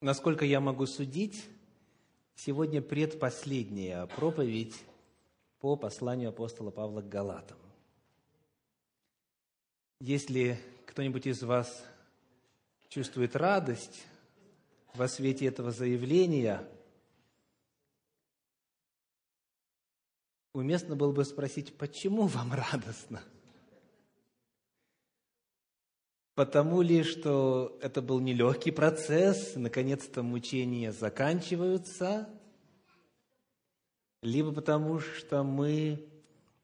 Насколько я могу судить, сегодня предпоследняя проповедь по посланию апостола Павла к Галатам. Если кто-нибудь из вас чувствует радость во свете этого заявления, уместно было бы спросить, почему вам радостно – Потому ли, что это был нелегкий процесс, наконец-то мучения заканчиваются, либо потому что мы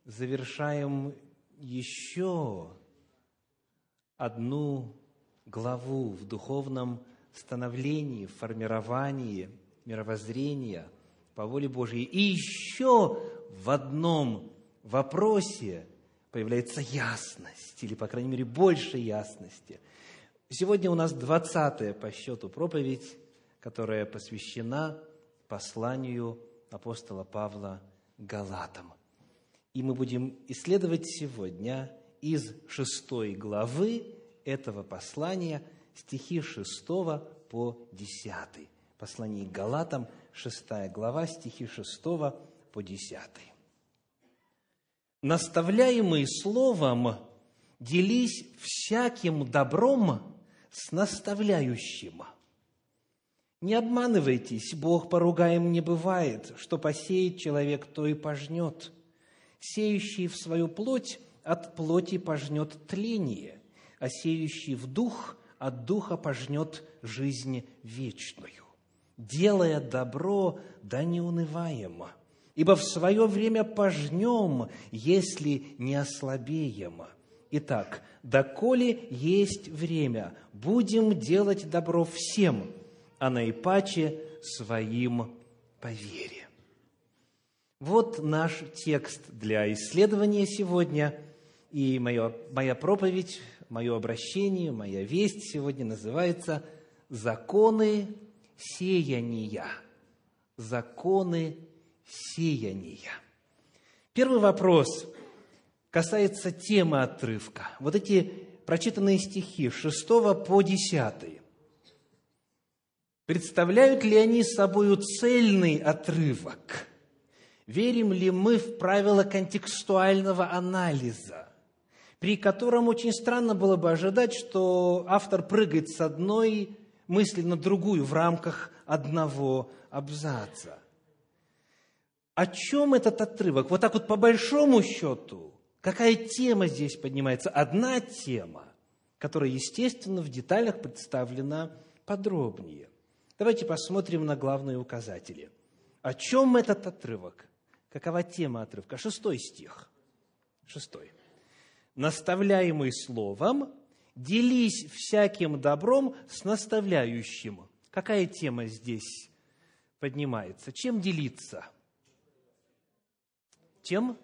завершаем еще одну главу в духовном становлении, в формировании мировоззрения по воле Божьей. И еще в одном вопросе – появляется ясность, или, по крайней мере, больше ясности. Сегодня у нас двадцатая по счету проповедь, которая посвящена посланию апостола Павла Галатам. И мы будем исследовать сегодня из шестой главы этого послания стихи шестого по десятый. Послание к Галатам, шестая глава, стихи шестого по десятый наставляемый словом, делись всяким добром с наставляющим. Не обманывайтесь, Бог поругаем не бывает, что посеет человек, то и пожнет. Сеющий в свою плоть от плоти пожнет тление, а сеющий в дух от духа пожнет жизнь вечную. Делая добро, да не унываем – ибо в свое время пожнем, если не ослабеем. Итак, доколе есть время, будем делать добро всем, а наипаче своим по вере. Вот наш текст для исследования сегодня, и моя, моя проповедь, мое обращение, моя весть сегодня называется «Законы сеяния». Законы сеяния. Первый вопрос касается темы отрывка. Вот эти прочитанные стихи с 6 по 10. Представляют ли они собой цельный отрывок? Верим ли мы в правила контекстуального анализа, при котором очень странно было бы ожидать, что автор прыгает с одной мысли на другую в рамках одного абзаца? О чем этот отрывок? Вот так вот по большому счету, какая тема здесь поднимается? Одна тема, которая, естественно, в деталях представлена подробнее. Давайте посмотрим на главные указатели. О чем этот отрывок? Какова тема отрывка? Шестой стих. Шестой. «Наставляемый словом, делись всяким добром с наставляющим». Какая тема здесь поднимается? Чем делиться – тем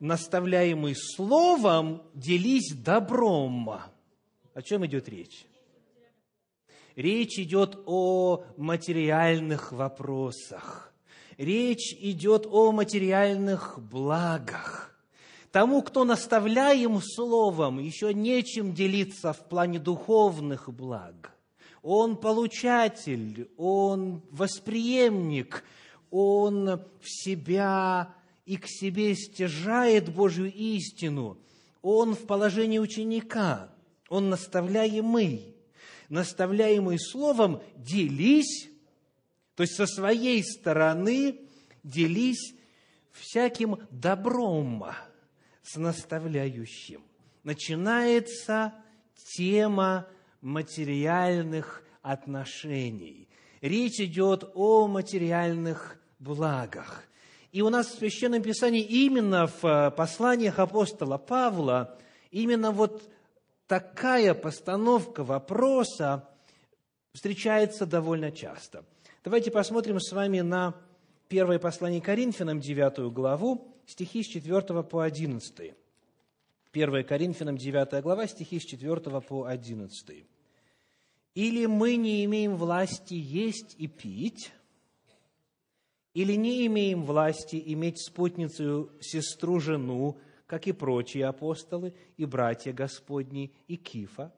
наставляемый словом, делись добром. О чем идет речь? Речь идет о материальных вопросах. Речь идет о материальных благах. Тому, кто наставляем словом, еще нечем делиться в плане духовных благ. Он получатель, он восприемник – он в себя и к себе стяжает Божью истину. Он в положении ученика, он наставляемый. Наставляемый словом делись, то есть со своей стороны делись всяким добром с наставляющим. Начинается тема материальных отношений. Речь идет о материальных благах. И у нас в Священном Писании именно в э, посланиях апостола Павла именно вот такая постановка вопроса встречается довольно часто. Давайте посмотрим с вами на первое послание Коринфянам, 9 главу, стихи с 4 по 11. 1 Коринфянам, 9 глава, стихи с 4 по 11. «Или мы не имеем власти есть и пить, или не имеем власти иметь спутницу, сестру, жену, как и прочие апостолы и братья Господни и Кифа?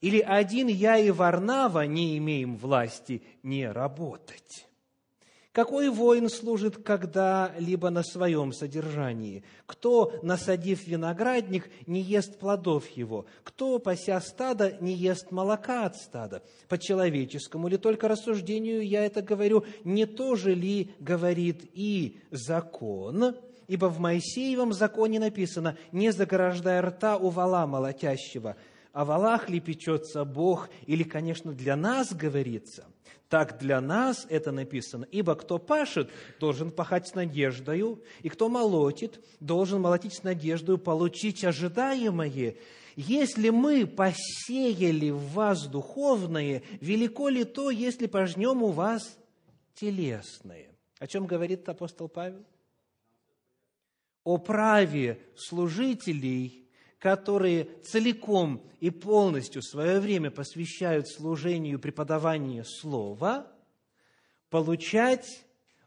Или один я и Варнава не имеем власти не работать? Какой воин служит когда-либо на своем содержании? Кто, насадив виноградник, не ест плодов его? Кто, пася стада, не ест молока от стада? По человеческому ли только рассуждению я это говорю? Не то же ли говорит и закон? Ибо в Моисеевом законе написано, не заграждая рта у вала молотящего, о валах ли печется Бог, или, конечно, для нас говорится – так для нас это написано. Ибо кто пашет, должен пахать с надеждою, и кто молотит, должен молотить с надеждою получить ожидаемое. Если мы посеяли в вас духовное, велико ли то, если пожнем у вас телесное? О чем говорит апостол Павел? О праве служителей – которые целиком и полностью свое время посвящают служению преподаванию Слова, получать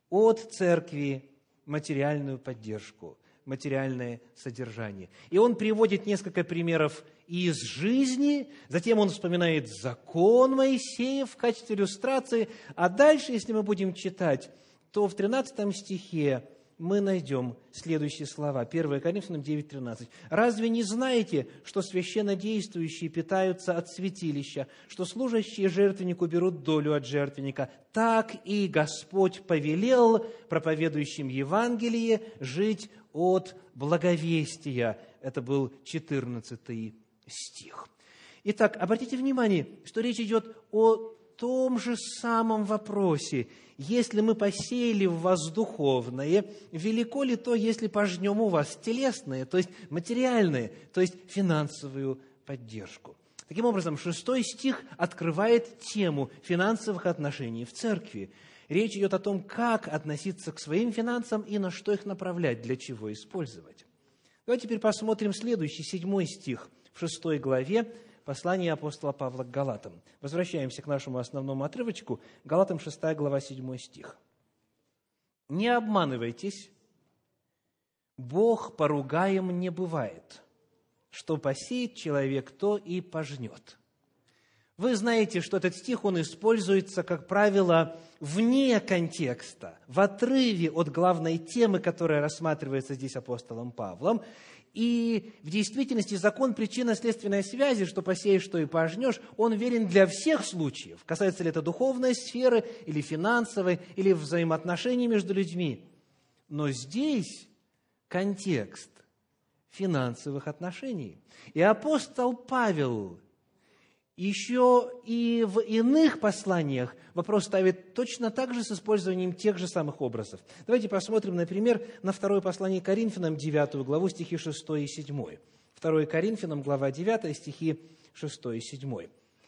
от церкви материальную поддержку, материальное содержание. И он приводит несколько примеров из жизни, затем он вспоминает закон Моисея в качестве иллюстрации, а дальше, если мы будем читать, то в 13 стихе мы найдем следующие слова. 1 Коринфянам 9.13. «Разве не знаете, что священно действующие питаются от святилища, что служащие жертвеннику берут долю от жертвенника? Так и Господь повелел проповедующим Евангелие жить от благовестия». Это был 14 стих. Итак, обратите внимание, что речь идет о том же самом вопросе – если мы посеяли в вас духовное, велико ли то, если пожнем у вас телесное, то есть материальное, то есть финансовую поддержку. Таким образом, шестой стих открывает тему финансовых отношений в церкви. Речь идет о том, как относиться к своим финансам и на что их направлять, для чего использовать. Давайте теперь посмотрим следующий, седьмой стих в шестой главе Послание апостола Павла к Галатам. Возвращаемся к нашему основному отрывочку. Галатам 6 глава 7 стих. «Не обманывайтесь, Бог поругаем не бывает. Что посеет человек, то и пожнет». Вы знаете, что этот стих, он используется, как правило, вне контекста, в отрыве от главной темы, которая рассматривается здесь апостолом Павлом. И в действительности закон причинно-следственной связи, что посеешь, что и пожнешь, он верен для всех случаев. Касается ли это духовной сферы, или финансовой, или взаимоотношений между людьми. Но здесь контекст финансовых отношений. И апостол Павел еще и в иных посланиях вопрос ставит точно так же с использованием тех же самых образов. Давайте посмотрим, например, на второе послание Коринфянам, 9 главу, стихи 6 и 7. 2 Коринфянам, глава 9, стихи 6 и 7.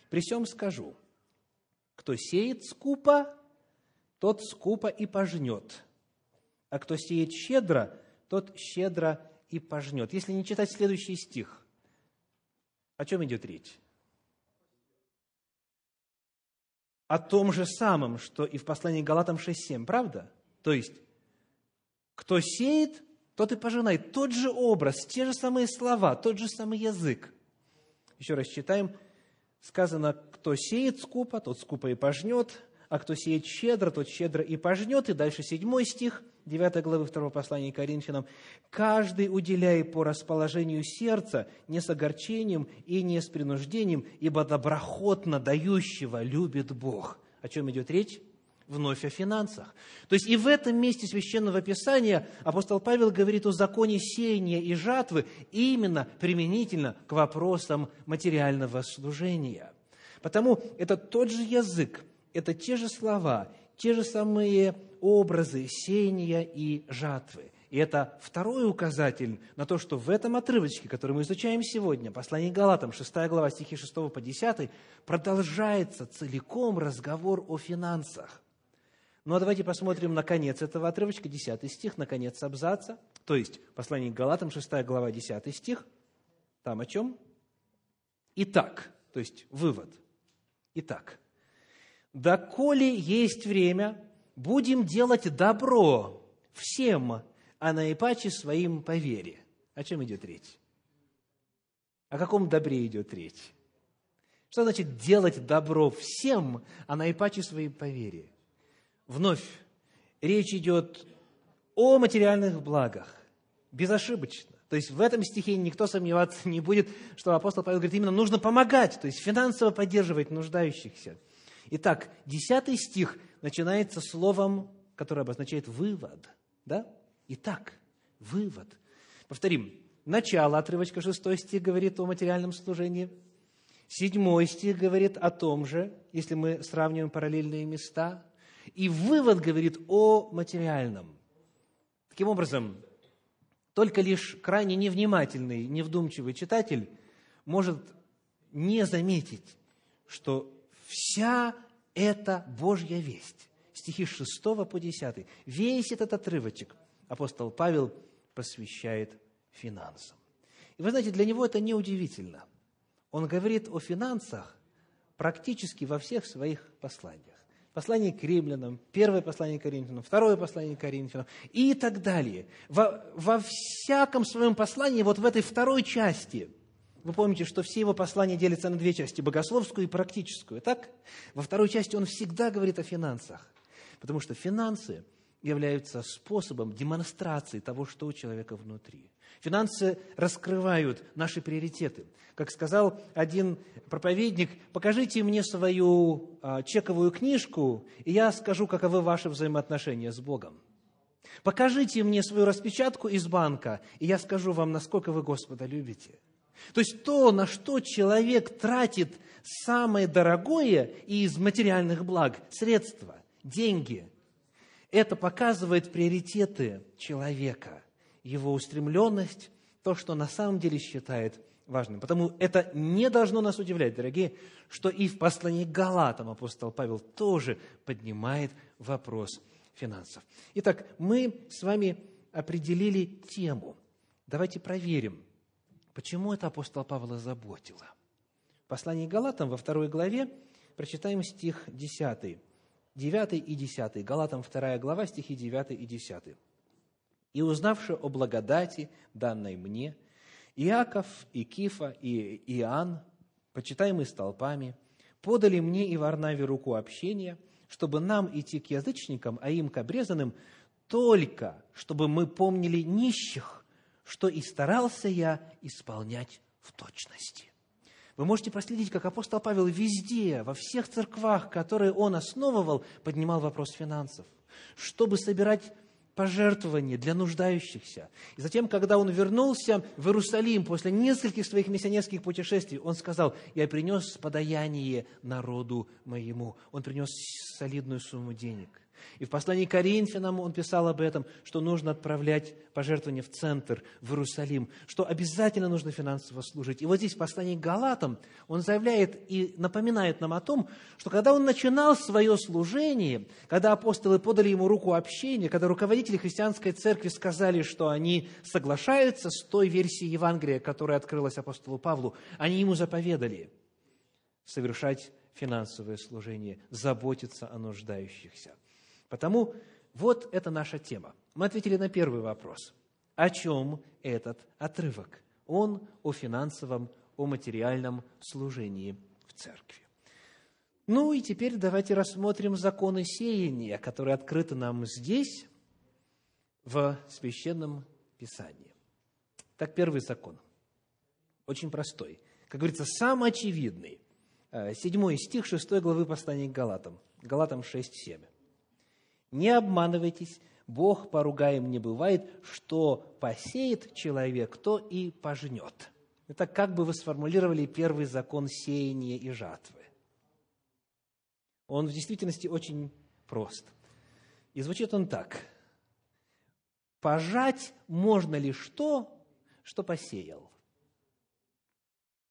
«При всем скажу, кто сеет скупо, тот скупо и пожнет, а кто сеет щедро, тот щедро и пожнет». Если не читать следующий стих, о чем идет речь? О том же самом, что и в послании Галатам 6.7, правда? То есть, кто сеет, тот и пожинает. Тот же образ, те же самые слова, тот же самый язык. Еще раз читаем. Сказано, кто сеет скупо, тот скупо и пожнет, а кто сеет щедро, тот щедро и пожнет. И дальше седьмой стих, 9 главы 2 послания Коринфянам. «Каждый уделяй по расположению сердца, не с огорчением и не с принуждением, ибо доброхотно дающего любит Бог». О чем идет речь? Вновь о финансах. То есть и в этом месте Священного Писания апостол Павел говорит о законе сеяния и жатвы именно применительно к вопросам материального служения. Потому это тот же язык, это те же слова, те же самые образы сеяния и жатвы. И это второй указатель на то, что в этом отрывочке, который мы изучаем сегодня, послание Галатам, 6 глава, стихи 6 по 10, продолжается целиком разговор о финансах. Ну а давайте посмотрим на конец этого отрывочка, 10 стих, на конец абзаца, то есть послание Галатам, 6 глава, 10 стих, там о чем? Итак, то есть вывод. Итак, доколе есть время, будем делать добро всем, а наипаче своим по вере. О чем идет речь? О каком добре идет речь? Что значит делать добро всем, а наипаче своим по вере? Вновь, речь идет о материальных благах, безошибочно. То есть в этом стихе никто сомневаться не будет, что апостол Павел говорит, именно нужно помогать, то есть финансово поддерживать нуждающихся. Итак, десятый стих начинается словом, которое обозначает вывод. Да? Итак, вывод. Повторим. Начало отрывочка 6 стих говорит о материальном служении. Седьмой стих говорит о том же, если мы сравниваем параллельные места. И вывод говорит о материальном. Таким образом, только лишь крайне невнимательный, невдумчивый читатель может не заметить, что вся эта Божья весть, стихи с 6 по 10, весь этот отрывочек апостол Павел посвящает финансам. И вы знаете, для него это неудивительно. Он говорит о финансах практически во всех своих посланиях послание к римлянам, первое послание к Коринфянам, второе послание к Коринфянам и так далее. Во, во всяком своем послании, вот в этой второй части, вы помните, что все его послания делятся на две части, богословскую и практическую, так? Во второй части он всегда говорит о финансах, потому что финансы являются способом демонстрации того, что у человека внутри. Финансы раскрывают наши приоритеты. Как сказал один проповедник, покажите мне свою а, чековую книжку, и я скажу, каковы ваши взаимоотношения с Богом. Покажите мне свою распечатку из банка, и я скажу вам, насколько вы Господа любите. То есть то, на что человек тратит самое дорогое из материальных благ, средства, деньги, это показывает приоритеты человека – его устремленность, то, что на самом деле считает важным. Потому это не должно нас удивлять, дорогие, что и в послании к Галатам апостол Павел тоже поднимает вопрос финансов. Итак, мы с вами определили тему. Давайте проверим, почему это апостол Павла заботило. В послании к Галатам во второй главе прочитаем стих 10, 9 и 10. Галатам 2 глава, стихи 9 и 10. И узнавши о благодати, данной мне, Иаков и Кифа и Иоанн, почитаемые столпами, подали мне и Варнаве руку общения, чтобы нам идти к язычникам, а им к обрезанным, только чтобы мы помнили нищих, что и старался я исполнять в точности. Вы можете проследить, как апостол Павел везде, во всех церквах, которые он основывал, поднимал вопрос финансов, чтобы собирать пожертвования для нуждающихся. И затем, когда он вернулся в Иерусалим после нескольких своих миссионерских путешествий, он сказал, я принес подаяние народу моему. Он принес солидную сумму денег – и в послании к Коринфянам он писал об этом, что нужно отправлять пожертвования в центр, в Иерусалим, что обязательно нужно финансово служить. И вот здесь в послании к Галатам он заявляет и напоминает нам о том, что когда он начинал свое служение, когда апостолы подали ему руку общения, когда руководители христианской церкви сказали, что они соглашаются с той версией Евангелия, которая открылась апостолу Павлу, они ему заповедали совершать финансовое служение, заботиться о нуждающихся – Потому вот это наша тема. Мы ответили на первый вопрос. О чем этот отрывок? Он о финансовом, о материальном служении в церкви. Ну и теперь давайте рассмотрим законы сеяния, которые открыты нам здесь, в Священном Писании. Так, первый закон. Очень простой. Как говорится, самый очевидный. Э, седьмой стих шестой главы послания к Галатам. Галатам 6, 7. Не обманывайтесь, Бог поругаем не бывает, что посеет человек, то и пожнет. Это как бы вы сформулировали первый закон сеяния и жатвы. Он в действительности очень прост. И звучит он так. Пожать можно лишь то, что посеял.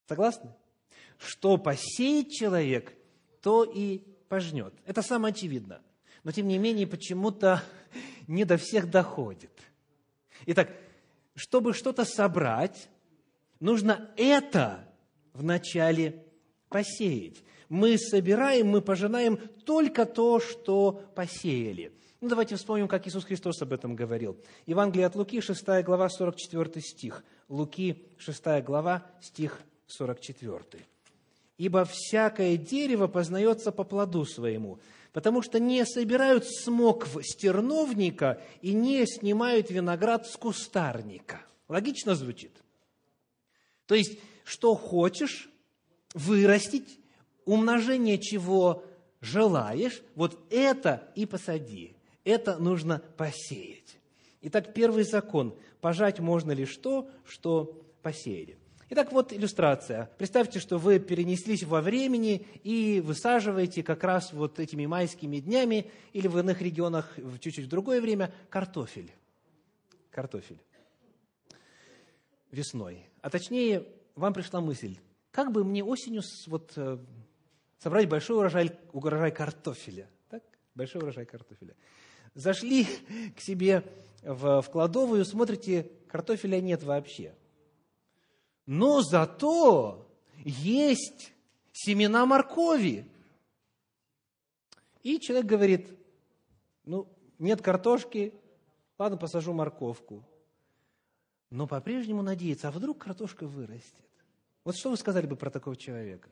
Согласны? Что посеет человек, то и пожнет. Это самое очевидно но тем не менее почему-то не до всех доходит. Итак, чтобы что-то собрать, нужно это вначале посеять. Мы собираем, мы пожинаем только то, что посеяли. Ну, давайте вспомним, как Иисус Христос об этом говорил. Евангелие от Луки, 6 глава, 44 стих. Луки, 6 глава, стих 44. ибо всякое дерево познается по плоду своему, потому что не собирают смокв с терновника и не снимают виноград с кустарника. Логично звучит? То есть, что хочешь вырастить, умножение чего желаешь, вот это и посади. Это нужно посеять. Итак, первый закон. Пожать можно лишь то, что посеяли. Итак, вот иллюстрация. Представьте, что вы перенеслись во времени и высаживаете как раз вот этими майскими днями или в иных регионах в чуть-чуть другое время картофель. Картофель. Весной. А точнее, вам пришла мысль, как бы мне осенью вот, э, собрать большой урожай, урожай картофеля. Так? Большой урожай картофеля. Зашли к себе в, в кладовую, смотрите, картофеля нет вообще – но зато есть семена моркови. И человек говорит, ну, нет картошки, ладно, посажу морковку. Но по-прежнему надеется, а вдруг картошка вырастет. Вот что вы сказали бы про такого человека?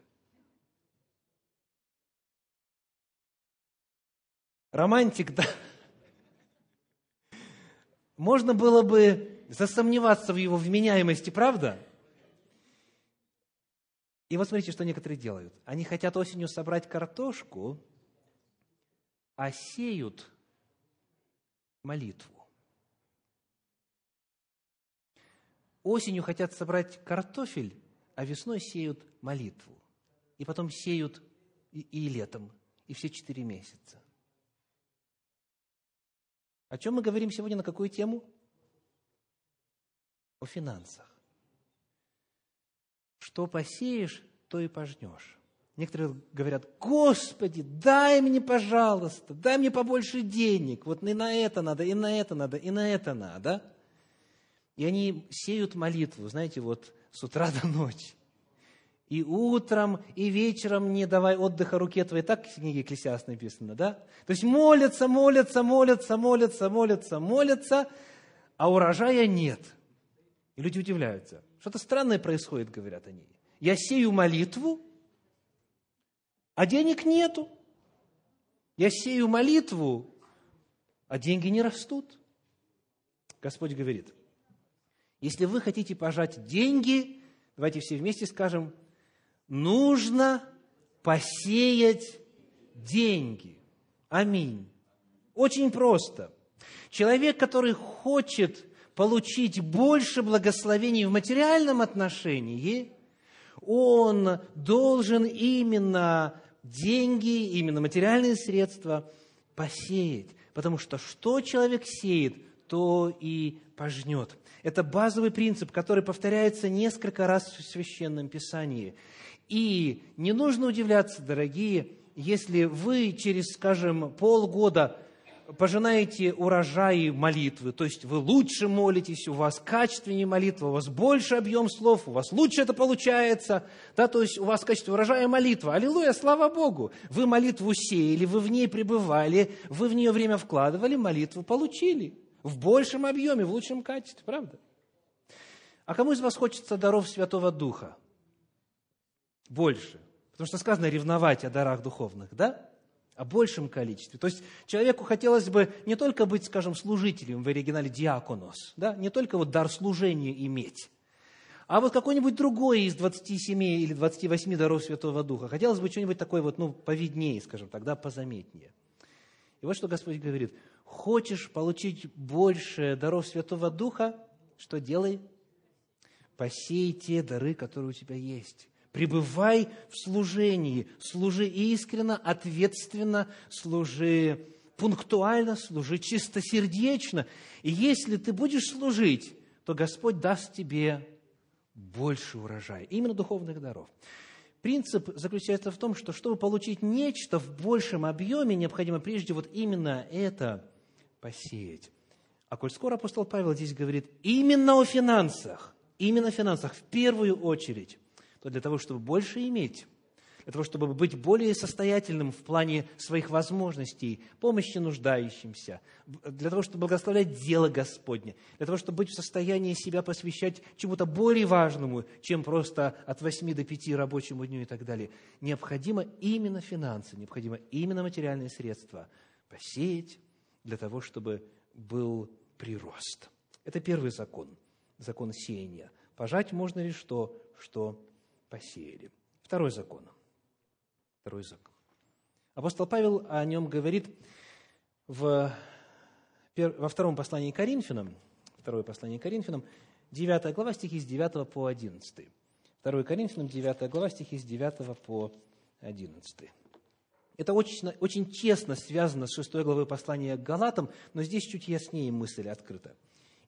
Романтик, да? Можно было бы засомневаться в его вменяемости, правда? И вот смотрите, что некоторые делают. Они хотят осенью собрать картошку, а сеют молитву. Осенью хотят собрать картофель, а весной сеют молитву. И потом сеют и, и летом, и все четыре месяца. О чем мы говорим сегодня, на какую тему? О финансах. Что посеешь, то и пожнешь. Некоторые говорят, Господи, дай мне, пожалуйста, дай мне побольше денег. Вот и на это надо, и на это надо, и на это надо. И они сеют молитву, знаете, вот с утра до ночи. И утром, и вечером не давай отдыха руке твоей. Так в книге Экклесиаст написано, да? То есть молятся, молятся, молятся, молятся, молятся, молятся, а урожая нет. И люди удивляются – что-то странное происходит, говорят они. Я сею молитву, а денег нету. Я сею молитву, а деньги не растут. Господь говорит, если вы хотите пожать деньги, давайте все вместе скажем, нужно посеять деньги. Аминь. Очень просто. Человек, который хочет получить больше благословений в материальном отношении, он должен именно деньги, именно материальные средства посеять. Потому что что человек сеет, то и пожнет. Это базовый принцип, который повторяется несколько раз в Священном Писании. И не нужно удивляться, дорогие, если вы через, скажем, полгода пожинаете урожаи молитвы, то есть вы лучше молитесь, у вас качественнее молитва, у вас больше объем слов, у вас лучше это получается, да, то есть у вас качество урожая молитва. Аллилуйя, слава Богу! Вы молитву сеяли, вы в ней пребывали, вы в нее время вкладывали, молитву получили в большем объеме, в лучшем качестве, правда? А кому из вас хочется даров Святого Духа? Больше. Потому что сказано ревновать о дарах духовных, да? О большем количестве. То есть человеку хотелось бы не только быть, скажем, служителем, в оригинале диаконос, да, не только вот дар служения иметь, а вот какой-нибудь другой из 27 или 28 даров Святого Духа. Хотелось бы что-нибудь такое вот, ну, повиднее, скажем так, да, позаметнее. И вот что Господь говорит. Хочешь получить больше даров Святого Духа? Что делай? Посей те дары, которые у тебя есть пребывай в служении, служи искренно, ответственно, служи пунктуально, служи чистосердечно. И если ты будешь служить, то Господь даст тебе больше урожая, именно духовных даров. Принцип заключается в том, что чтобы получить нечто в большем объеме, необходимо прежде вот именно это посеять. А коль скоро апостол Павел здесь говорит именно о финансах, именно о финансах в первую очередь, то для того, чтобы больше иметь, для того, чтобы быть более состоятельным в плане своих возможностей, помощи нуждающимся, для того, чтобы благословлять дело Господне, для того, чтобы быть в состоянии себя посвящать чему-то более важному, чем просто от 8 до 5 рабочему дню и так далее. Необходимо именно финансы, необходимо именно материальные средства посеять для того, чтобы был прирост. Это первый закон, закон сеяния. Пожать можно лишь то, что посеяли. Второй закон. Второй закон. Апостол Павел о нем говорит в, во втором послании Коринфянам, второе послание Коринфянам, 9 глава, стихи с 9 по 11. 2 Коринфянам, 9 глава, стихи с 9 по 11. Это очень, очень тесно связано с 6 главой послания к Галатам, но здесь чуть яснее мысль открыта.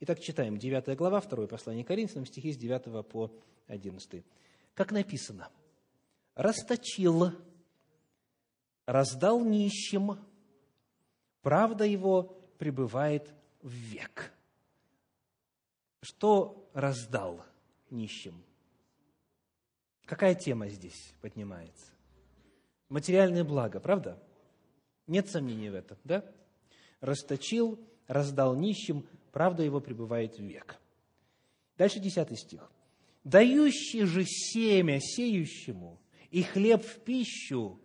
Итак, читаем 9 глава, 2 послание Коринфянам, стихи с 9 по 11. Как написано, «Расточил, раздал нищим, правда его пребывает в век». Что раздал нищим? Какая тема здесь поднимается? Материальное благо, правда? Нет сомнений в этом, да? Расточил, раздал нищим, правда его пребывает в век. Дальше десятый стих. «Дающий же семя сеющему и хлеб в пищу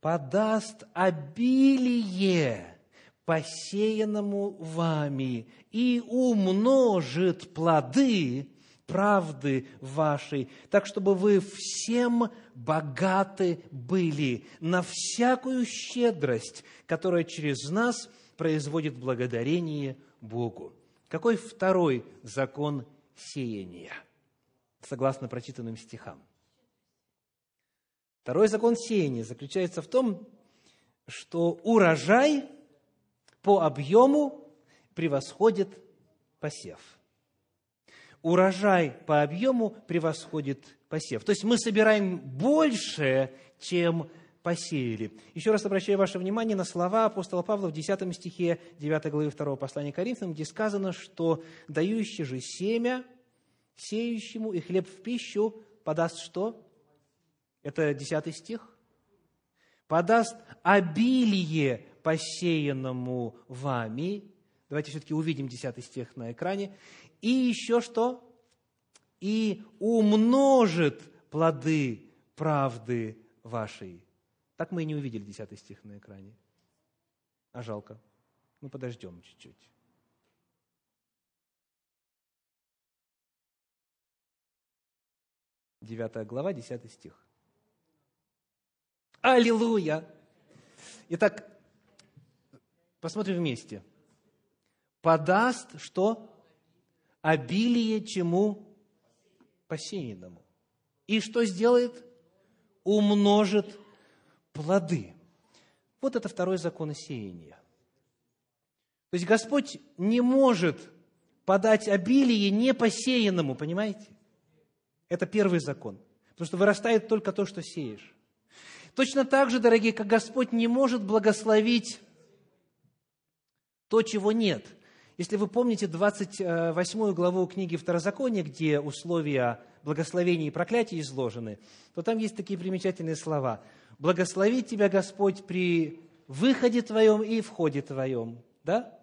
подаст обилие посеянному вами и умножит плоды правды вашей, так чтобы вы всем богаты были на всякую щедрость, которая через нас производит благодарение Богу. Какой второй закон сеяния, согласно прочитанным стихам? Второй закон сеяния заключается в том, что урожай по объему превосходит посев – урожай по объему превосходит посев. То есть мы собираем больше, чем посеяли. Еще раз обращаю ваше внимание на слова апостола Павла в 10 стихе 9 главы 2 послания Коринфянам, где сказано, что дающий же семя сеющему и хлеб в пищу подаст что? Это 10 стих. Подаст обилие посеянному вами. Давайте все-таки увидим 10 стих на экране и еще что? И умножит плоды правды вашей. Так мы и не увидели 10 стих на экране. А жалко. Ну, подождем чуть-чуть. Девятая глава, десятый стих. Аллилуйя! Итак, посмотрим вместе. Подаст что? обилие чему? Посеянному. И что сделает? Умножит плоды. Вот это второй закон сеяния. То есть Господь не может подать обилие непосеянному, понимаете? Это первый закон. Потому что вырастает только то, что сеешь. Точно так же, дорогие, как Господь не может благословить то, чего нет – если вы помните 28 главу книги Второзакония, где условия благословения и проклятия изложены, то там есть такие примечательные слова. «Благословит тебя Господь при выходе твоем и входе твоем». Да?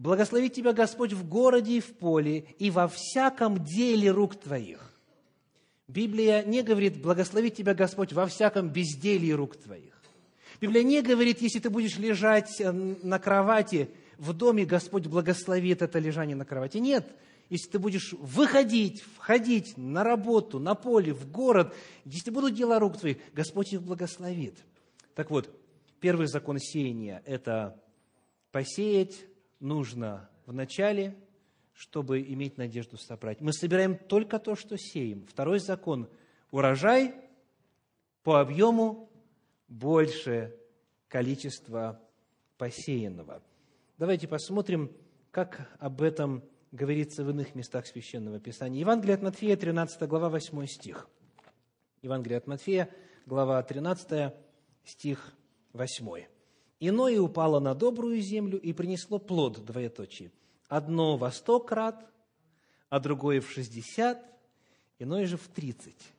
«Благословит тебя Господь в городе и в поле, и во всяком деле рук твоих». Библия не говорит «благословит тебя Господь во всяком безделии рук твоих». Библия не говорит, если ты будешь лежать э, на кровати – в доме Господь благословит это лежание на кровати. Нет, если ты будешь выходить, входить на работу, на поле, в город, если будут дела рук твоих, Господь их благословит. Так вот, первый закон сеяния – это посеять нужно в начале, чтобы иметь надежду собрать. Мы собираем только то, что сеем. Второй закон – урожай по объему больше количества посеянного. Давайте посмотрим, как об этом говорится в иных местах Священного Писания. Евангелие от Матфея, 13 глава, 8 стих. Евангелие от Матфея, глава 13, стих 8. «Иное упало на добрую землю и принесло плод, двоеточие. Одно во сто крат, а другое в шестьдесят, иное же в тридцать.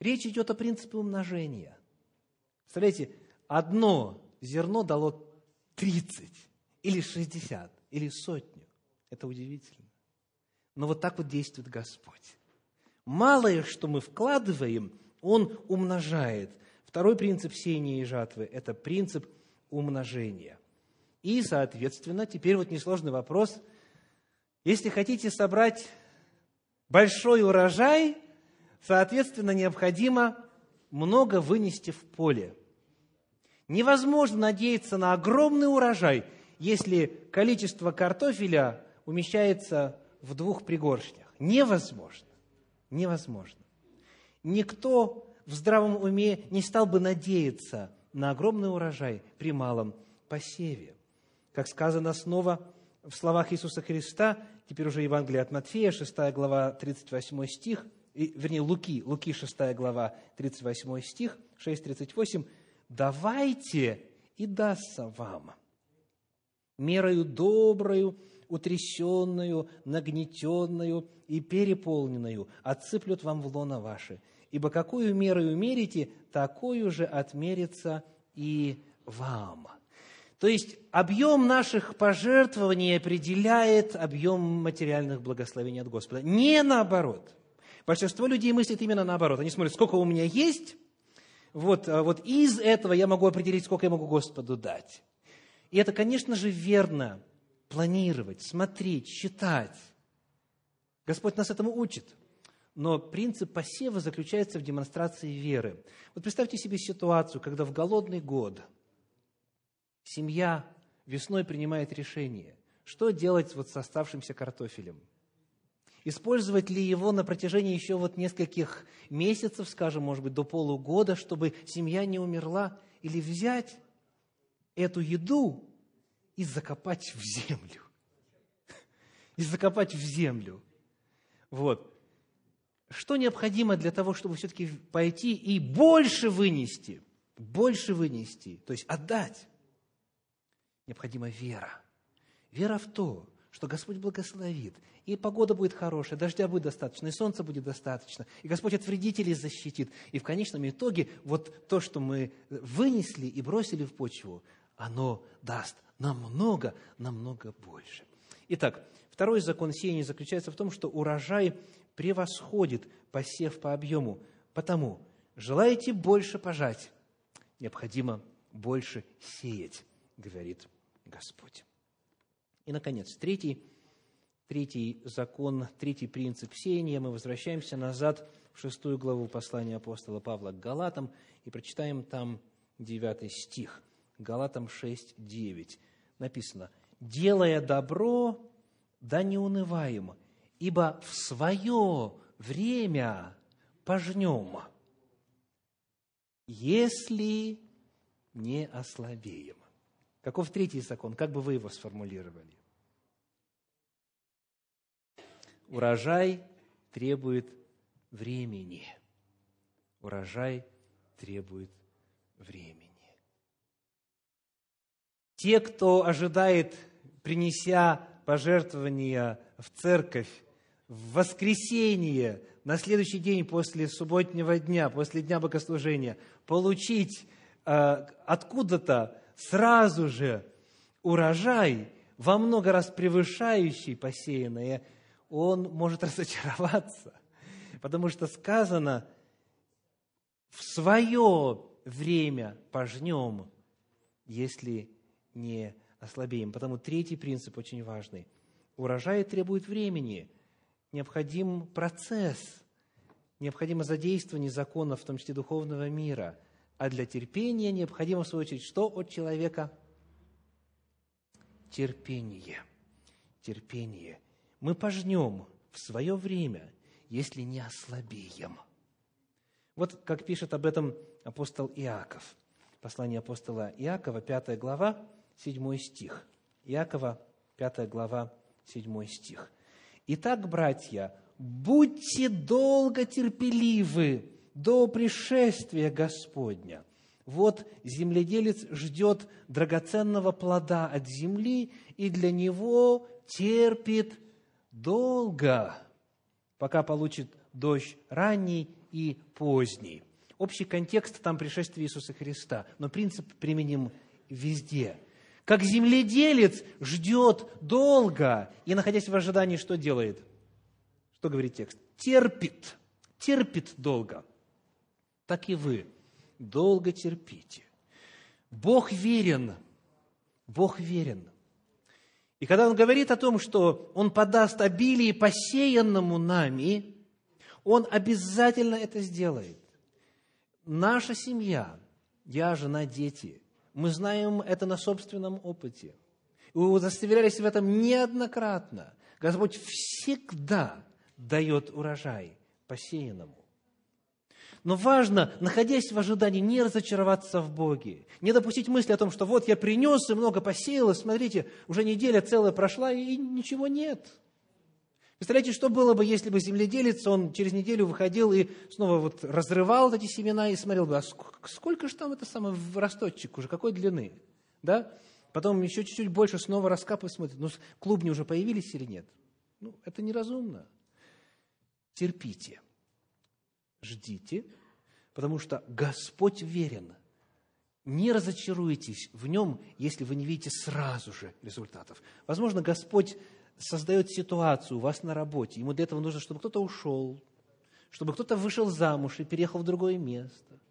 Речь идет о принципе умножения. Представляете, одно зерно дало 30 или 60 или сотню. Это удивительно. Но вот так вот действует Господь. Малое, что мы вкладываем, Он умножает. Второй принцип сеяния и жатвы – это принцип умножения. И, соответственно, теперь вот несложный вопрос. Если хотите собрать большой урожай, соответственно, необходимо много вынести в поле. Невозможно надеяться на огромный урожай, если количество картофеля умещается в двух пригоршнях. Невозможно. Невозможно. Никто в здравом уме не стал бы надеяться на огромный урожай при малом посеве. Как сказано снова в словах Иисуса Христа, теперь уже Евангелие от Матфея, 6 глава, 38 стих, и, вернее, Луки, Луки, 6 глава, 38 стих, 6.38, «Давайте, и дастся вам, мерою доброю, утрясенную, нагнетенную и переполненную отсыплют вам в лоно ваши. Ибо какую меру мерите, такую же отмерится и вам». То есть объем наших пожертвований определяет объем материальных благословений от Господа. Не наоборот. Большинство людей мыслит именно наоборот. Они смотрят, сколько у меня есть, вот, а вот из этого я могу определить, сколько я могу Господу дать. И это, конечно же, верно планировать, смотреть, считать. Господь нас этому учит. Но принцип посева заключается в демонстрации веры. Вот представьте себе ситуацию, когда в голодный год семья весной принимает решение, что делать вот с оставшимся картофелем. Использовать ли его на протяжении еще вот нескольких месяцев, скажем, может быть, до полугода, чтобы семья не умерла, или взять эту еду и закопать в землю. И закопать в землю. Вот. Что необходимо для того, чтобы все-таки пойти и больше вынести? Больше вынести, то есть отдать. Необходима вера. Вера в то, что Господь благословит, и погода будет хорошая, дождя будет достаточно, и солнца будет достаточно, и Господь от вредителей защитит. И в конечном итоге вот то, что мы вынесли и бросили в почву, оно даст намного, намного больше. Итак, второй закон сеяния заключается в том, что урожай превосходит посев по объему. Потому, желаете больше пожать, необходимо больше сеять, говорит Господь. И, наконец, третий, третий закон, третий принцип сеяния. Мы возвращаемся назад в шестую главу послания апостола Павла к Галатам и прочитаем там девятый стих – Галатам 6, 9 написано, «Делая добро, да не унываем, ибо в свое время пожнем, если не ослабеем». Каков третий закон? Как бы вы его сформулировали? Урожай требует времени. Урожай требует времени. Те, кто ожидает, принеся пожертвования в церковь, в воскресенье, на следующий день после субботнего дня, после дня богослужения, получить э, откуда-то сразу же урожай, во много раз превышающий посеянное, он может разочароваться, потому что сказано, в свое время пожнем, если не ослабеем. Потому третий принцип очень важный. Урожай требует времени, необходим процесс, необходимо задействование законов, в том числе духовного мира. А для терпения необходимо, в свою очередь, что от человека? Терпение. Терпение. Мы пожнем в свое время, если не ослабеем. Вот как пишет об этом апостол Иаков. Послание апостола Иакова, 5 глава, 7 стих. Иакова, 5 глава, 7 стих. «Итак, братья, будьте долго терпеливы до пришествия Господня. Вот земледелец ждет драгоценного плода от земли, и для него терпит долго, пока получит дождь ранний и поздний. Общий контекст там пришествия Иисуса Христа, но принцип применим везде. Как земледелец ждет долго и, находясь в ожидании, что делает? Что говорит текст? Терпит, терпит долго. Так и вы долго терпите. Бог верен, Бог верен. И когда Он говорит о том, что Он подаст обилие посеянному нами, Он обязательно это сделает. Наша семья, я, жена, дети, мы знаем это на собственном опыте. И вы удостоверялись в этом неоднократно. Господь всегда дает урожай посеянному. Но важно, находясь в ожидании, не разочароваться в Боге, не допустить мысли о том, что вот я принес и много посеял, и смотрите, уже неделя целая прошла, и ничего нет. Представляете, что было бы, если бы земледелец, он через неделю выходил и снова вот разрывал эти семена и смотрел бы, а сколько, сколько же там это самое росточек уже, какой длины, да? Потом еще чуть-чуть больше снова раскапывает, смотрит, ну, клубни уже появились или нет? Ну, это неразумно. Терпите ждите, потому что Господь верен. Не разочаруйтесь в нем, если вы не видите сразу же результатов. Возможно, Господь создает ситуацию у вас на работе. Ему для этого нужно, чтобы кто-то ушел, чтобы кто-то вышел замуж и переехал в другое место –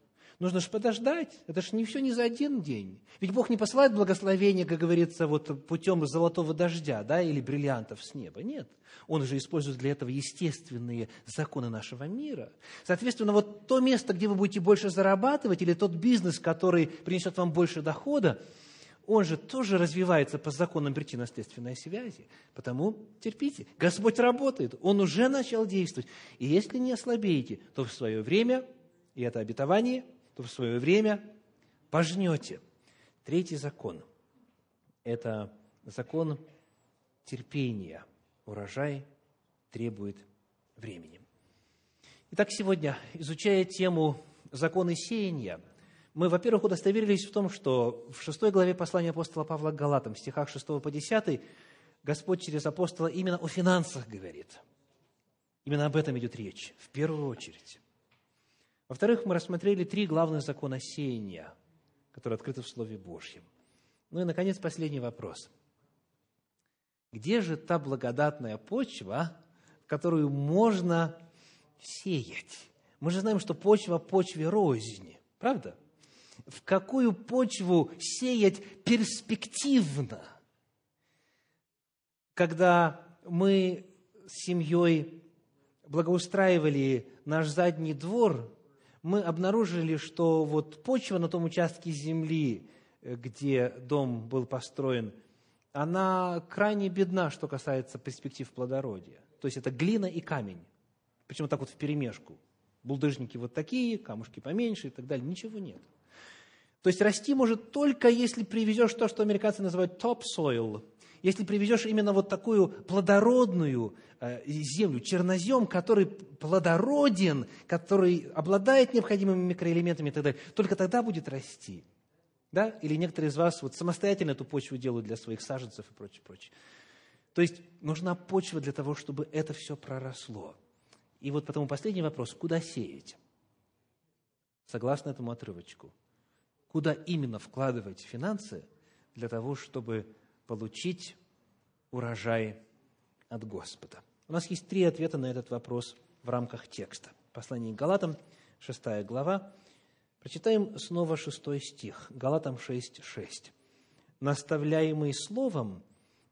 Нужно же подождать. Это же не все не за один день. Ведь Бог не посылает благословение, как говорится, вот путем золотого дождя, да, или бриллиантов с неба. Нет. Он же использует для этого естественные законы нашего мира. Соответственно, вот то место, где вы будете больше зарабатывать, или тот бизнес, который принесет вам больше дохода, он же тоже развивается по законам причинно-следственной связи. Потому терпите. Господь работает. Он уже начал действовать. И если не ослабеете, то в свое время, и это обетование – то в свое время пожнете. Третий закон – это закон терпения. Урожай требует времени. Итак, сегодня, изучая тему законы сеяния, мы, во-первых, удостоверились в том, что в шестой главе послания апостола Павла к Галатам, стихах 6 по 10, Господь через апостола именно о финансах говорит. Именно об этом идет речь, в первую очередь. Во-вторых, мы рассмотрели три главных закона сеяния, которые открыты в Слове Божьем. Ну и, наконец, последний вопрос. Где же та благодатная почва, в которую можно сеять? Мы же знаем, что почва почве рознь, правда? В какую почву сеять перспективно? Когда мы с семьей благоустраивали наш задний двор, мы обнаружили, что вот почва на том участке земли, где дом был построен, она крайне бедна, что касается перспектив плодородия. То есть это глина и камень. Причем так вот в перемешку. Булдыжники вот такие, камушки поменьше и так далее. Ничего нет. То есть расти может только, если привезешь то, что американцы называют topsoil, если привезешь именно вот такую плодородную э, землю, чернозем, который плодороден, который обладает необходимыми микроэлементами и так далее, только тогда будет расти. Да? Или некоторые из вас вот самостоятельно эту почву делают для своих саженцев и прочее, прочее. То есть нужна почва для того, чтобы это все проросло. И вот потому последний вопрос, куда сеять? Согласно этому отрывочку. Куда именно вкладывать финансы для того, чтобы получить урожай от Господа? У нас есть три ответа на этот вопрос в рамках текста. Послание к Галатам, 6 глава. Прочитаем снова шестой стих. Галатам 6, 6. «Наставляемый словом,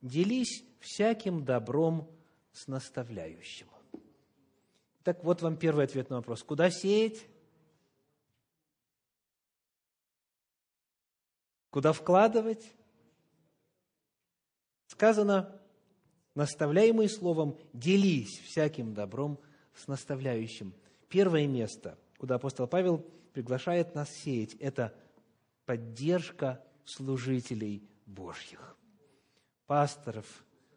делись всяким добром с наставляющим». Так вот вам первый ответ на вопрос. Куда сеять? Куда вкладывать? Сказано, наставляемый словом, делись всяким добром с наставляющим. Первое место, куда апостол Павел приглашает нас сеять, это поддержка служителей Божьих, пасторов,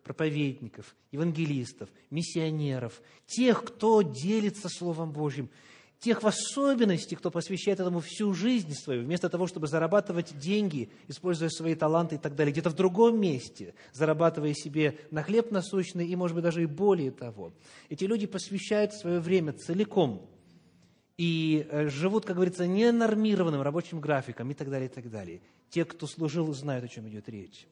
проповедников, евангелистов, миссионеров, тех, кто делится Словом Божьим – тех в особенности, кто посвящает этому всю жизнь свою, вместо того, чтобы зарабатывать деньги, используя свои таланты и так далее, где-то в другом месте, зарабатывая себе на хлеб насущный и, может быть, даже и более того. Эти люди посвящают свое время целиком и э, живут, как говорится, ненормированным рабочим графиком и так далее, и так далее. Те, кто служил, знают, о чем идет речь.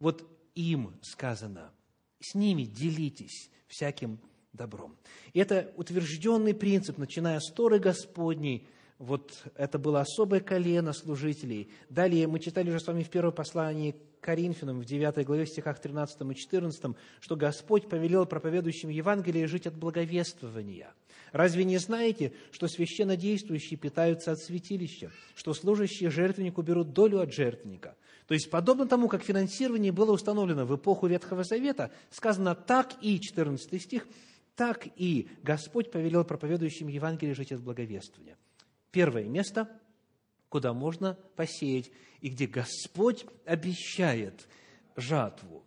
Вот им сказано, с ними делитесь всяким добром. И это утвержденный принцип, начиная с Торы Господней, вот это было особое колено служителей. Далее мы читали уже с вами в первом послании Коринфянам, в 9 главе, стихах 13 и 14, что Господь повелел проповедующим Евангелие жить от благовествования. Разве не знаете, что священно действующие питаются от святилища, что служащие жертвеннику берут долю от жертвенника? То есть, подобно тому, как финансирование было установлено в эпоху Ветхого Завета, сказано так и, 14 стих, так и Господь повелел проповедующим Евангелие жить от благовествования. Первое место, куда можно посеять, и где Господь обещает жатву,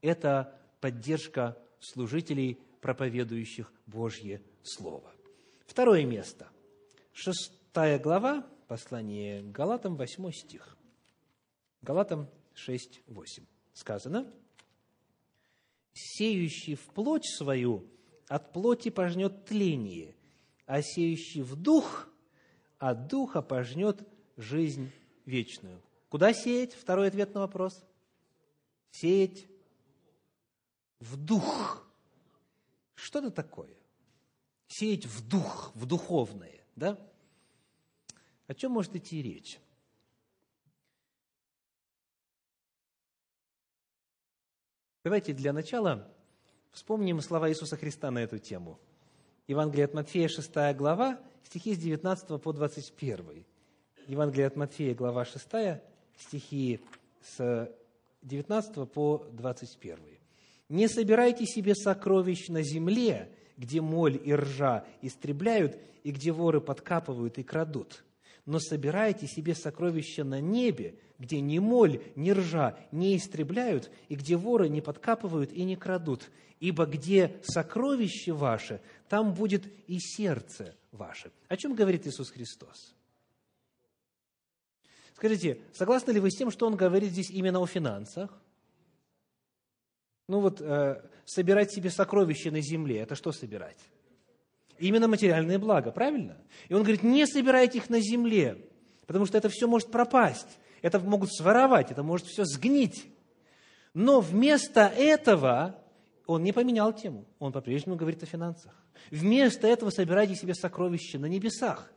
это поддержка служителей, проповедующих Божье Слово. Второе место. Шестая глава, послание Галатам, восьмой стих. Галатам 6, 8. Сказано, «Сеющий в плоть свою от плоти пожнет тление, а сеющий в дух от духа пожнет жизнь вечную. Куда сеять? Второй ответ на вопрос. Сеять в дух. Что это такое? Сеять в дух, в духовное, да? О чем может идти речь? Давайте для начала вспомним слова Иисуса Христа на эту тему. Евангелие от Матфея, 6 глава, стихи с 19 по 21. Евангелие от Матфея, глава 6, стихи с 19 по 21. «Не собирайте себе сокровищ на земле, где моль и ржа истребляют, и где воры подкапывают и крадут, но собирайте себе сокровища на небе, где ни моль, ни ржа не истребляют, и где воры не подкапывают и не крадут. Ибо где сокровище ваше, там будет и сердце ваше. О чем говорит Иисус Христос? Скажите, согласны ли вы с тем, что Он говорит здесь именно о финансах? Ну вот, э, собирать себе сокровища на земле, это что собирать? Именно материальные блага, правильно? И он говорит, не собирайте их на земле, потому что это все может пропасть, это могут своровать, это может все сгнить. Но вместо этого он не поменял тему, он по-прежнему говорит о финансах. Вместо этого собирайте себе сокровища на небесах,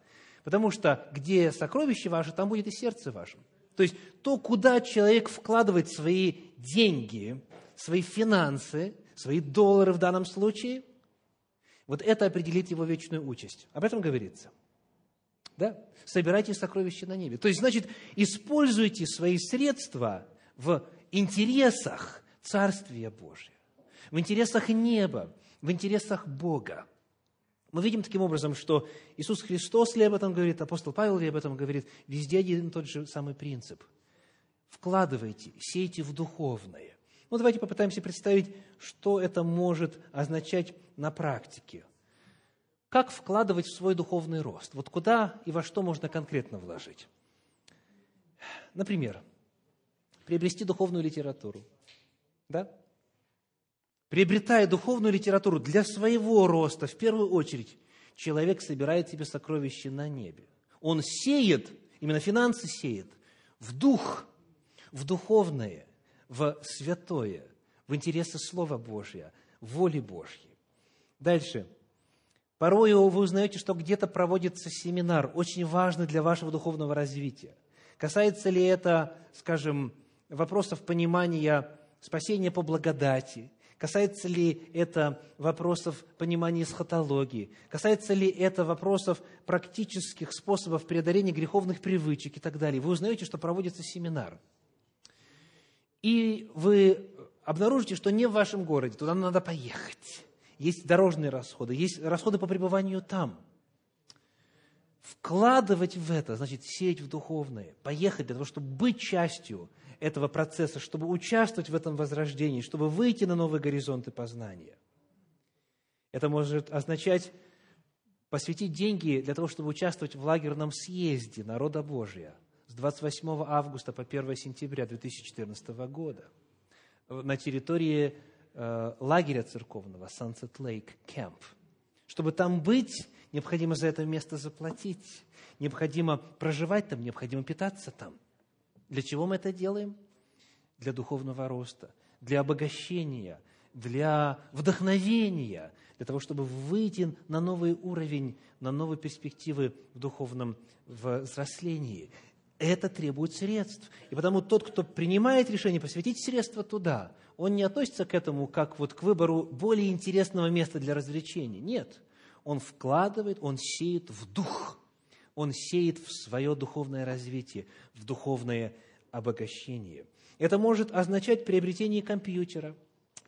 потому что где сокровище ваше, там будет и сердце ваше. То есть то, куда человек вкладывает свои деньги, свои финансы, свои доллары в данном случае, вот это определит его вечную участь. Об этом говорится. Да? Собирайте сокровища на небе. То есть, значит, используйте свои средства в интересах Царствия Божия, в интересах неба, в интересах Бога. Мы видим таким образом, что Иисус Христос ли об этом говорит, апостол Павел ли об этом говорит, везде один и тот же самый принцип. Вкладывайте, сейте в духовное. Ну, давайте попытаемся представить, что это может означать на практике. Как вкладывать в свой духовный рост? Вот куда и во что можно конкретно вложить? Например, приобрести духовную литературу. Да? Приобретая духовную литературу для своего роста, в первую очередь, человек собирает себе сокровища на небе. Он сеет, именно финансы сеет, в дух, в духовное, в святое, в интересы Слова Божия, воли Божьей. Дальше. Порою вы узнаете, что где-то проводится семинар, очень важный для вашего духовного развития. Касается ли это, скажем, вопросов понимания спасения по благодати, Касается ли это вопросов понимания эсхатологии? Касается ли это вопросов практических способов преодоления греховных привычек и так далее? Вы узнаете, что проводится семинар. И вы обнаружите, что не в вашем городе, туда надо поехать. Есть дорожные расходы, есть расходы по пребыванию там. Вкладывать в это, значит, сеять в духовное, поехать для того, чтобы быть частью этого процесса, чтобы участвовать в этом возрождении, чтобы выйти на новые горизонты познания. Это может означать посвятить деньги для того, чтобы участвовать в лагерном съезде народа Божия с 28 августа по 1 сентября 2014 года на территории э, лагеря церковного Sunset Lake Camp, чтобы там быть необходимо за это место заплатить, необходимо проживать там, необходимо питаться там. Для чего мы это делаем? Для духовного роста, для обогащения, для вдохновения, для того, чтобы выйти на новый уровень, на новые перспективы в духовном взрослении. Это требует средств. И потому тот, кто принимает решение посвятить средства туда, он не относится к этому как вот к выбору более интересного места для развлечений. Нет. Он вкладывает, он сеет в дух. Он сеет в свое духовное развитие, в духовное обогащение. Это может означать приобретение компьютера,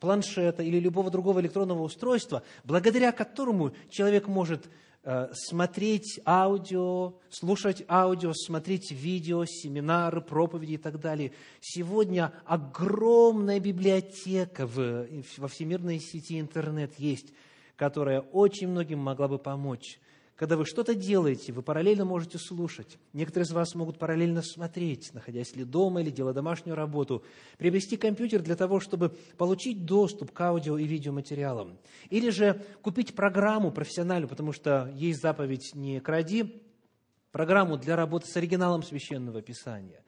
планшета или любого другого электронного устройства, благодаря которому человек может Э, смотреть аудио, слушать аудио, смотреть видео, семинары, проповеди и так далее. Сегодня огромная библиотека в, во всемирной сети интернет есть, которая очень многим могла бы помочь когда вы что-то делаете, вы параллельно можете слушать. Некоторые из вас могут параллельно смотреть, находясь ли дома или делая домашнюю работу. Приобрести компьютер для того, чтобы получить доступ к аудио и видеоматериалам. Или же купить программу профессиональную, потому что есть заповедь «не кради», программу для работы с оригиналом Священного Писания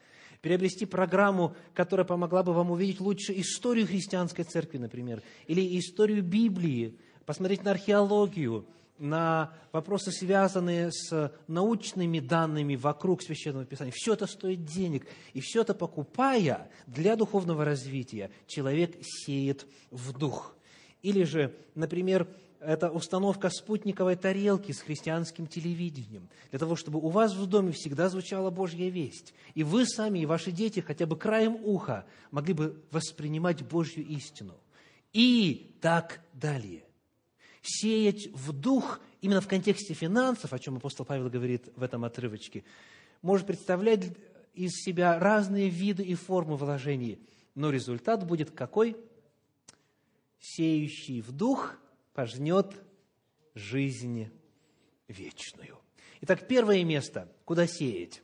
приобрести программу, которая помогла бы вам увидеть лучше историю христианской церкви, например, или историю Библии, посмотреть на археологию, на вопросы, связанные с научными данными вокруг Священного Писания. Все это стоит денег. И все это покупая для духовного развития, человек сеет в дух. Или же, например, это установка спутниковой тарелки с христианским телевидением, для того, чтобы у вас в доме всегда звучала Божья весть, и вы сами, и ваши дети хотя бы краем уха могли бы воспринимать Божью истину. И так далее сеять в дух именно в контексте финансов, о чем апостол Павел говорит в этом отрывочке, может представлять из себя разные виды и формы вложений, но результат будет какой? Сеющий в дух пожнет жизнь вечную. Итак, первое место, куда сеять?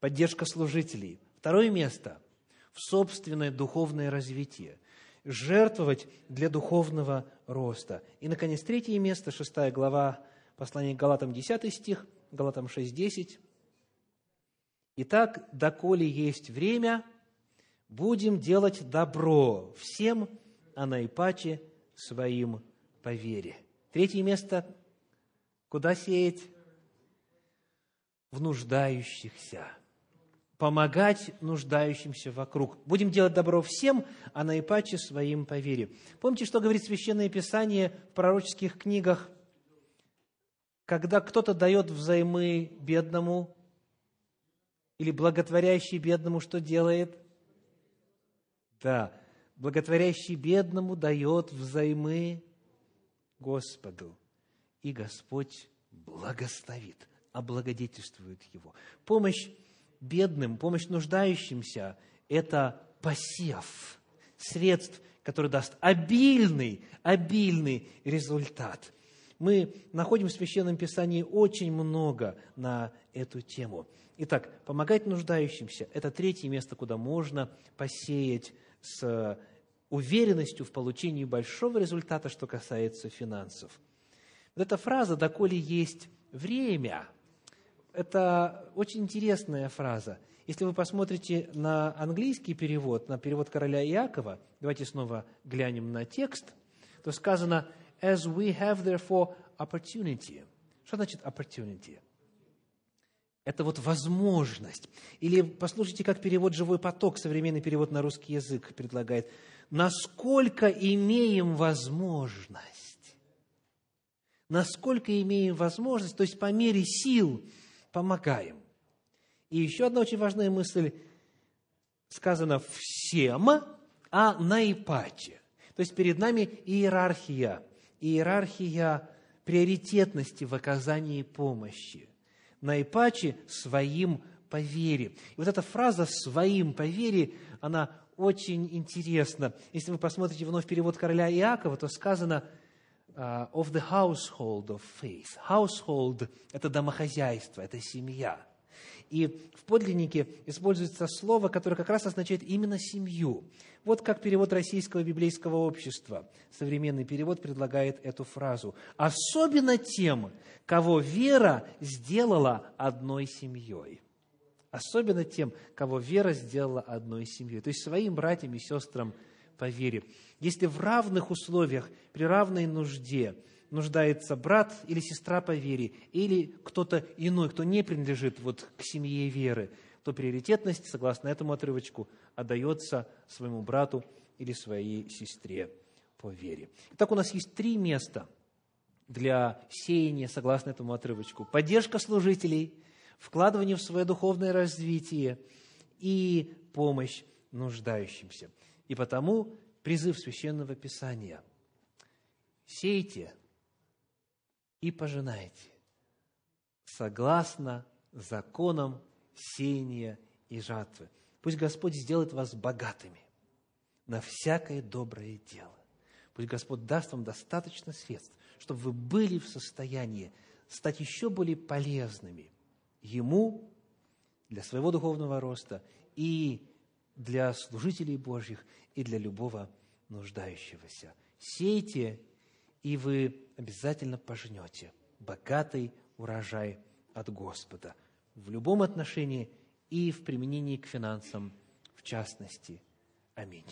Поддержка служителей. Второе место – в собственное духовное развитие – жертвовать для духовного роста. И, наконец, третье место, шестая глава послания к Галатам, 10 стих, Галатам 6, 10. «Итак, доколе есть время, будем делать добро всем, а наипаче своим по вере». Третье место, куда сеять? В нуждающихся – помогать нуждающимся вокруг. Будем делать добро всем, а наипаче своим по вере. Помните, что говорит Священное Писание в пророческих книгах? Когда кто-то дает взаймы бедному или благотворящий бедному, что делает? Да, благотворящий бедному дает взаймы Господу, и Господь благословит, облагодетельствует его. Помощь бедным, помощь нуждающимся – это посев средств, который даст обильный, обильный результат. Мы находим в Священном Писании очень много на эту тему. Итак, помогать нуждающимся – это третье место, куда можно посеять с уверенностью в получении большого результата, что касается финансов. Вот эта фраза «доколе есть время» – это очень интересная фраза. Если вы посмотрите на английский перевод, на перевод короля Иакова, давайте снова глянем на текст, то сказано «as we have therefore opportunity». Что значит opportunity? Это вот возможность. Или послушайте, как перевод «Живой поток», современный перевод на русский язык предлагает. Насколько имеем возможность. Насколько имеем возможность, то есть по мере сил – помогаем. И еще одна очень важная мысль сказано всем, а наипаче. То есть перед нами иерархия, иерархия приоритетности в оказании помощи. Наипаче своим по вере. И вот эта фраза «своим по вере», она очень интересна. Если вы посмотрите вновь перевод короля Иакова, то сказано – Uh, of the household of faith. Household – это домохозяйство, это семья. И в подлиннике используется слово, которое как раз означает именно семью. Вот как перевод Российского библейского общества, современный перевод предлагает эту фразу. «Особенно тем, кого вера сделала одной семьей». Особенно тем, кого вера сделала одной семьей. То есть своим братьям и сестрам по вере. Если в равных условиях, при равной нужде нуждается брат или сестра по вере, или кто-то иной, кто не принадлежит вот к семье веры, то приоритетность, согласно этому отрывочку, отдается своему брату или своей сестре по вере. Итак, у нас есть три места для сеяния, согласно этому отрывочку. Поддержка служителей, вкладывание в свое духовное развитие и помощь нуждающимся. И потому призыв Священного Писания – сейте и пожинайте, согласно законам сеяния и жатвы. Пусть Господь сделает вас богатыми на всякое доброе дело. Пусть Господь даст вам достаточно средств, чтобы вы были в состоянии стать еще более полезными Ему для своего духовного роста и для служителей Божьих, и для любого нуждающегося. Сейте, и вы обязательно пожнете богатый урожай от Господа в любом отношении и в применении к финансам в частности. Аминь.